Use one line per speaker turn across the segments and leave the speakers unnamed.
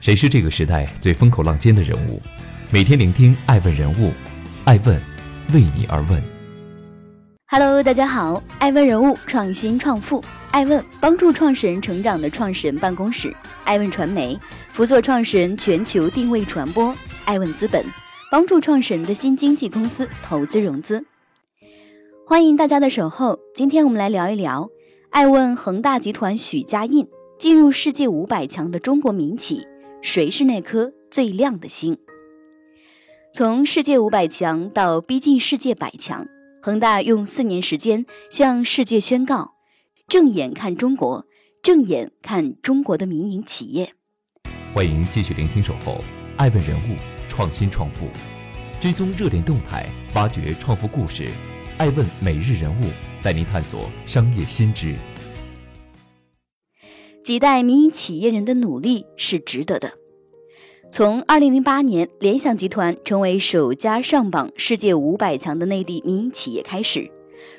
谁是这个时代最风口浪尖的人物？每天聆听爱问人物，爱问为你而问。
Hello，大家好，爱问人物创新创富，爱问帮助创始人成长的创始人办公室，爱问传媒辅佐创始人全球定位传播，爱问资本帮助创始人的新经纪公司投资融资。欢迎大家的守候，今天我们来聊一聊爱问恒大集团许家印进入世界五百强的中国民企。谁是那颗最亮的星？从世界五百强到逼近世界百强，恒大用四年时间向世界宣告：正眼看中国，正眼看中国的民营企业。
欢迎继续聆听《守候爱问人物创新创富》，追踪热点动态，挖掘创富故事。爱问每日人物带您探索商业新知。
几代民营企业人的努力是值得的。从2008年联想集团成为首家上榜世界五百强的内地民营企业开始，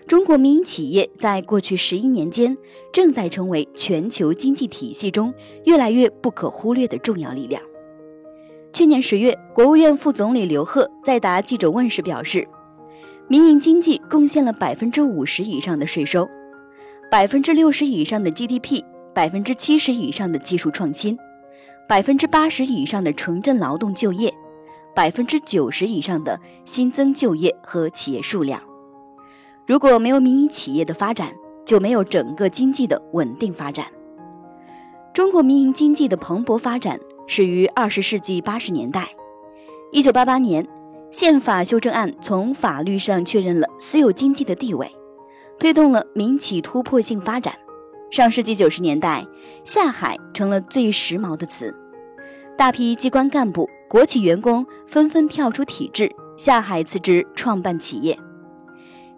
中国民营企业在过去十一年间正在成为全球经济体系中越来越不可忽略的重要力量。去年十月，国务院副总理刘鹤在答记者问时表示，民营经济贡献了百分之五十以上的税收，百分之六十以上的 GDP。百分之七十以上的技术创新，百分之八十以上的城镇劳动就业，百分之九十以上的新增就业和企业数量。如果没有民营企业的发展，就没有整个经济的稳定发展。中国民营经济的蓬勃发展始于二十世纪八十年代。一九八八年，宪法修正案从法律上确认了私有经济的地位，推动了民企突破性发展。上世纪九十年代，下海成了最时髦的词，大批机关干部、国企员工纷纷跳出体制，下海辞职创办企业。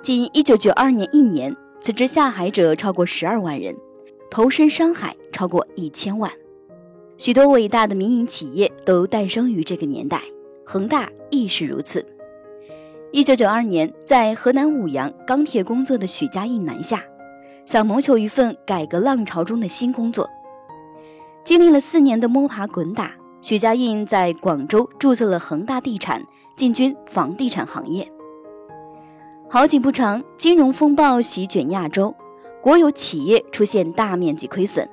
仅一九九二年一年，辞职下海者超过十二万人，投身商海超过一千万。许多伟大的民营企业都诞生于这个年代，恒大亦是如此。一九九二年，在河南舞阳钢铁工作的许家印南下。想谋求一份改革浪潮中的新工作，经历了四年的摸爬滚打，许家印在广州注册了恒大地产，进军房地产行业。好景不长，金融风暴席卷亚洲，国有企业出现大面积亏损，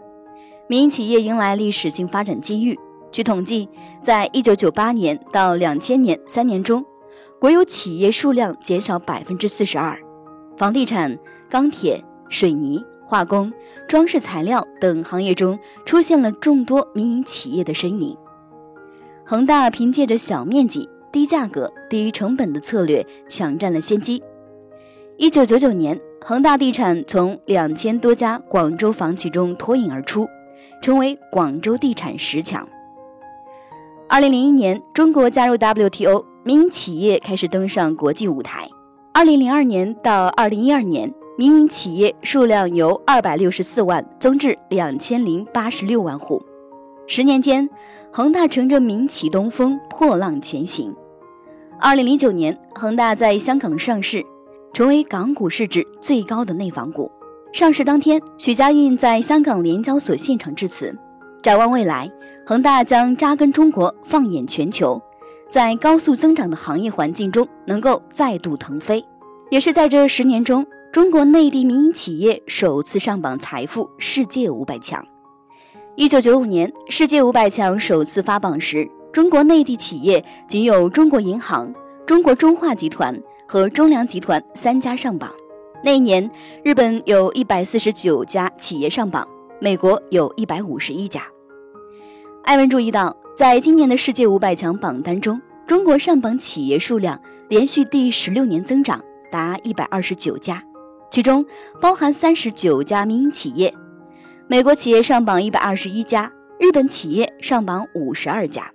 民营企业迎来历史性发展机遇。据统计，在一九九八年到两千年三年中，国有企业数量减少百分之四十二，房地产、钢铁。水泥、化工、装饰材料等行业中出现了众多民营企业的身影。恒大凭借着小面积、低价格、低成本的策略抢占了先机。一九九九年，恒大地产从两千多家广州房企中脱颖而出，成为广州地产十强。二零零一年，中国加入 WTO，民营企业开始登上国际舞台。二零零二年到二零一二年。民营企业数量由二百六十四万增至两千零八十六万户，十年间，恒大乘着民企东风破浪前行。二零零九年，恒大在香港上市，成为港股市值最高的内房股。上市当天，许家印在香港联交所现场致辞，展望未来，恒大将扎根中国，放眼全球，在高速增长的行业环境中能够再度腾飞。也是在这十年中。中国内地民营企业首次上榜财富世界五百强。一九九五年，世界五百强首次发榜时，中国内地企业仅有中国银行、中国中化集团和中粮集团三家上榜。那一年，日本有一百四十九家企业上榜，美国有一百五十一家。艾文注意到，在今年的世界五百强榜单中，中国上榜企业数量连续第十六年增长，达一百二十九家。其中包含三十九家民营企业，美国企业上榜一百二十一家，日本企业上榜五十二家。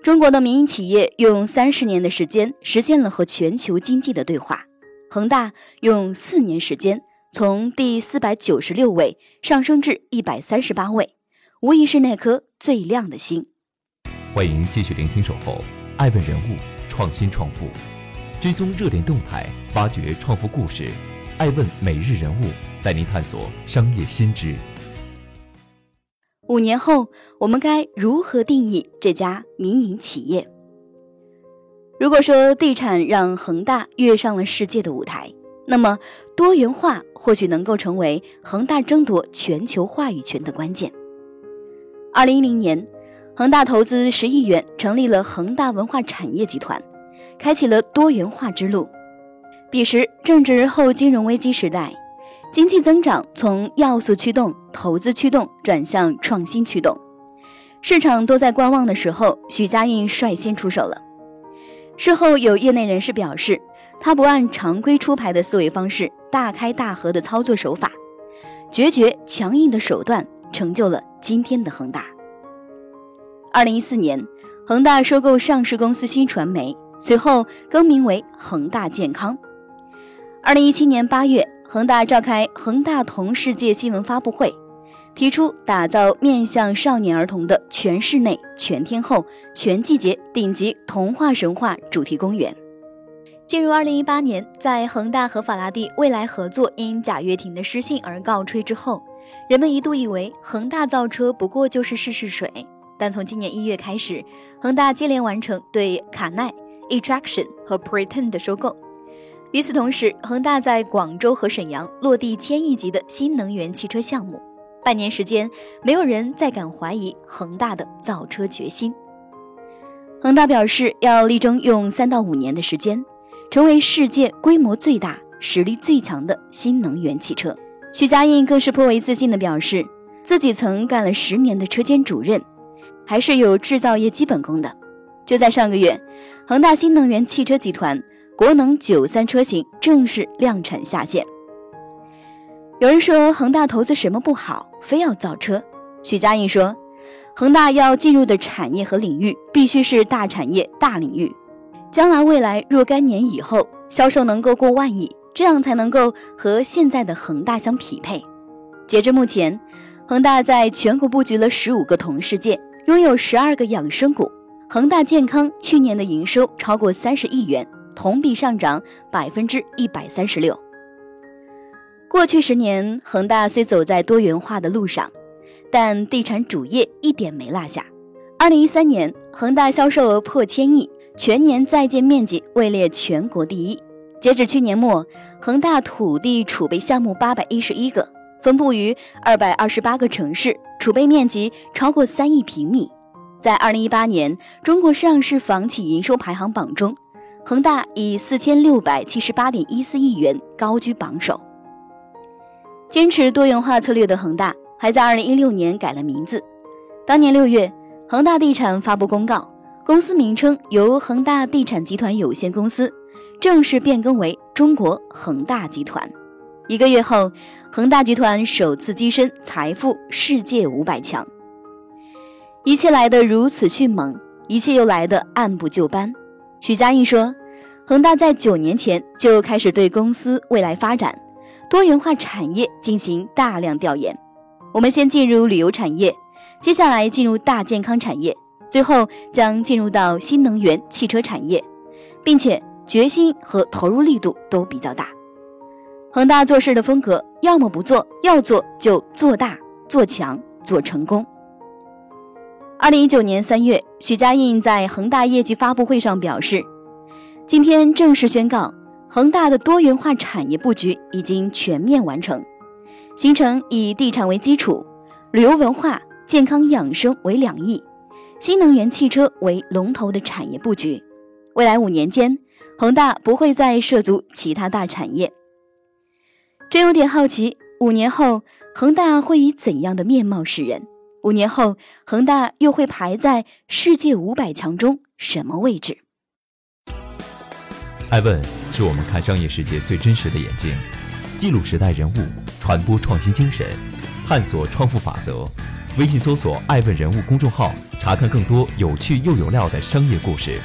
中国的民营企业用三十年的时间实现了和全球经济的对话，恒大用四年时间从第四百九十六位上升至一百三十八位，无疑是那颗最亮的星。
欢迎继续聆听《守候爱问人物创新创富》。追踪热点动态，挖掘创富故事。爱问每日人物带您探索商业新知。
五年后，我们该如何定义这家民营企业？如果说地产让恒大跃上了世界的舞台，那么多元化或许能够成为恒大争夺全球话语权的关键。二零一零年，恒大投资十亿元成立了恒大文化产业集团，开启了多元化之路。彼时正值后金融危机时代。经济增长从要素驱动、投资驱动转向创新驱动，市场都在观望的时候，许家印率先出手了。事后有业内人士表示，他不按常规出牌的思维方式，大开大合的操作手法，决绝强硬的手段，成就了今天的恒大。二零一四年，恒大收购上市公司新传媒，随后更名为恒大健康。二零一七年八月。恒大召开恒大同世界新闻发布会，提出打造面向少年儿童的全室内、全天候、全季节顶级童话神话主题公园。进入二零一八年，在恒大和法拉第未来合作因贾跃亭的失信而告吹之后，人们一度以为恒大造车不过就是试试水。但从今年一月开始，恒大接连完成对卡耐、Attraction 和 Pretend 的收购。与此同时，恒大在广州和沈阳落地千亿级的新能源汽车项目。半年时间，没有人再敢怀疑恒大的造车决心。恒大表示要力争用三到五年的时间，成为世界规模最大、实力最强的新能源汽车。许家印更是颇为自信地表示，自己曾干了十年的车间主任，还是有制造业基本功的。就在上个月，恒大新能源汽车集团。国能九三车型正式量产下线。有人说恒大投资什么不好，非要造车。许家印说，恒大要进入的产业和领域必须是大产业、大领域，将来未来若干年以后销售能够过万亿，这样才能够和现在的恒大相匹配。截至目前，恒大在全国布局了十五个同世界，拥有十二个养生股。恒大健康去年的营收超过三十亿元。同比上涨百分之一百三十六。过去十年，恒大虽走在多元化的路上，但地产主业一点没落下。二零一三年，恒大销售额破千亿，全年在建面积位列全国第一。截止去年末，恒大土地储备项目八百一十一个，分布于二百二十八个城市，储备面积超过三亿平米。在二零一八年中国上市房企营收排行榜中，恒大以四千六百七十八点一四亿元高居榜首。坚持多元化策略的恒大，还在二零一六年改了名字。当年六月，恒大地产发布公告，公司名称由恒大地产集团有限公司正式变更为中国恒大集团。一个月后，恒大集团首次跻身财富世界五百强。一切来得如此迅猛，一切又来得按部就班。许家印说。恒大在九年前就开始对公司未来发展、多元化产业进行大量调研。我们先进入旅游产业，接下来进入大健康产业，最后将进入到新能源汽车产业，并且决心和投入力度都比较大。恒大做事的风格，要么不做，要做就做大、做强、做成功。二零一九年三月，许家印在恒大业绩发布会上表示。今天正式宣告，恒大的多元化产业布局已经全面完成，形成以地产为基础、旅游文化、健康养生为两翼、新能源汽车为龙头的产业布局。未来五年间，恒大不会再涉足其他大产业。真有点好奇，五年后恒大会以怎样的面貌示人？五年后，恒大又会排在世界五百强中什么位置？
爱问是我们看商业世界最真实的眼睛，记录时代人物，传播创新精神，探索创富法则。微信搜索“爱问人物”公众号，查看更多有趣又有料的商业故事。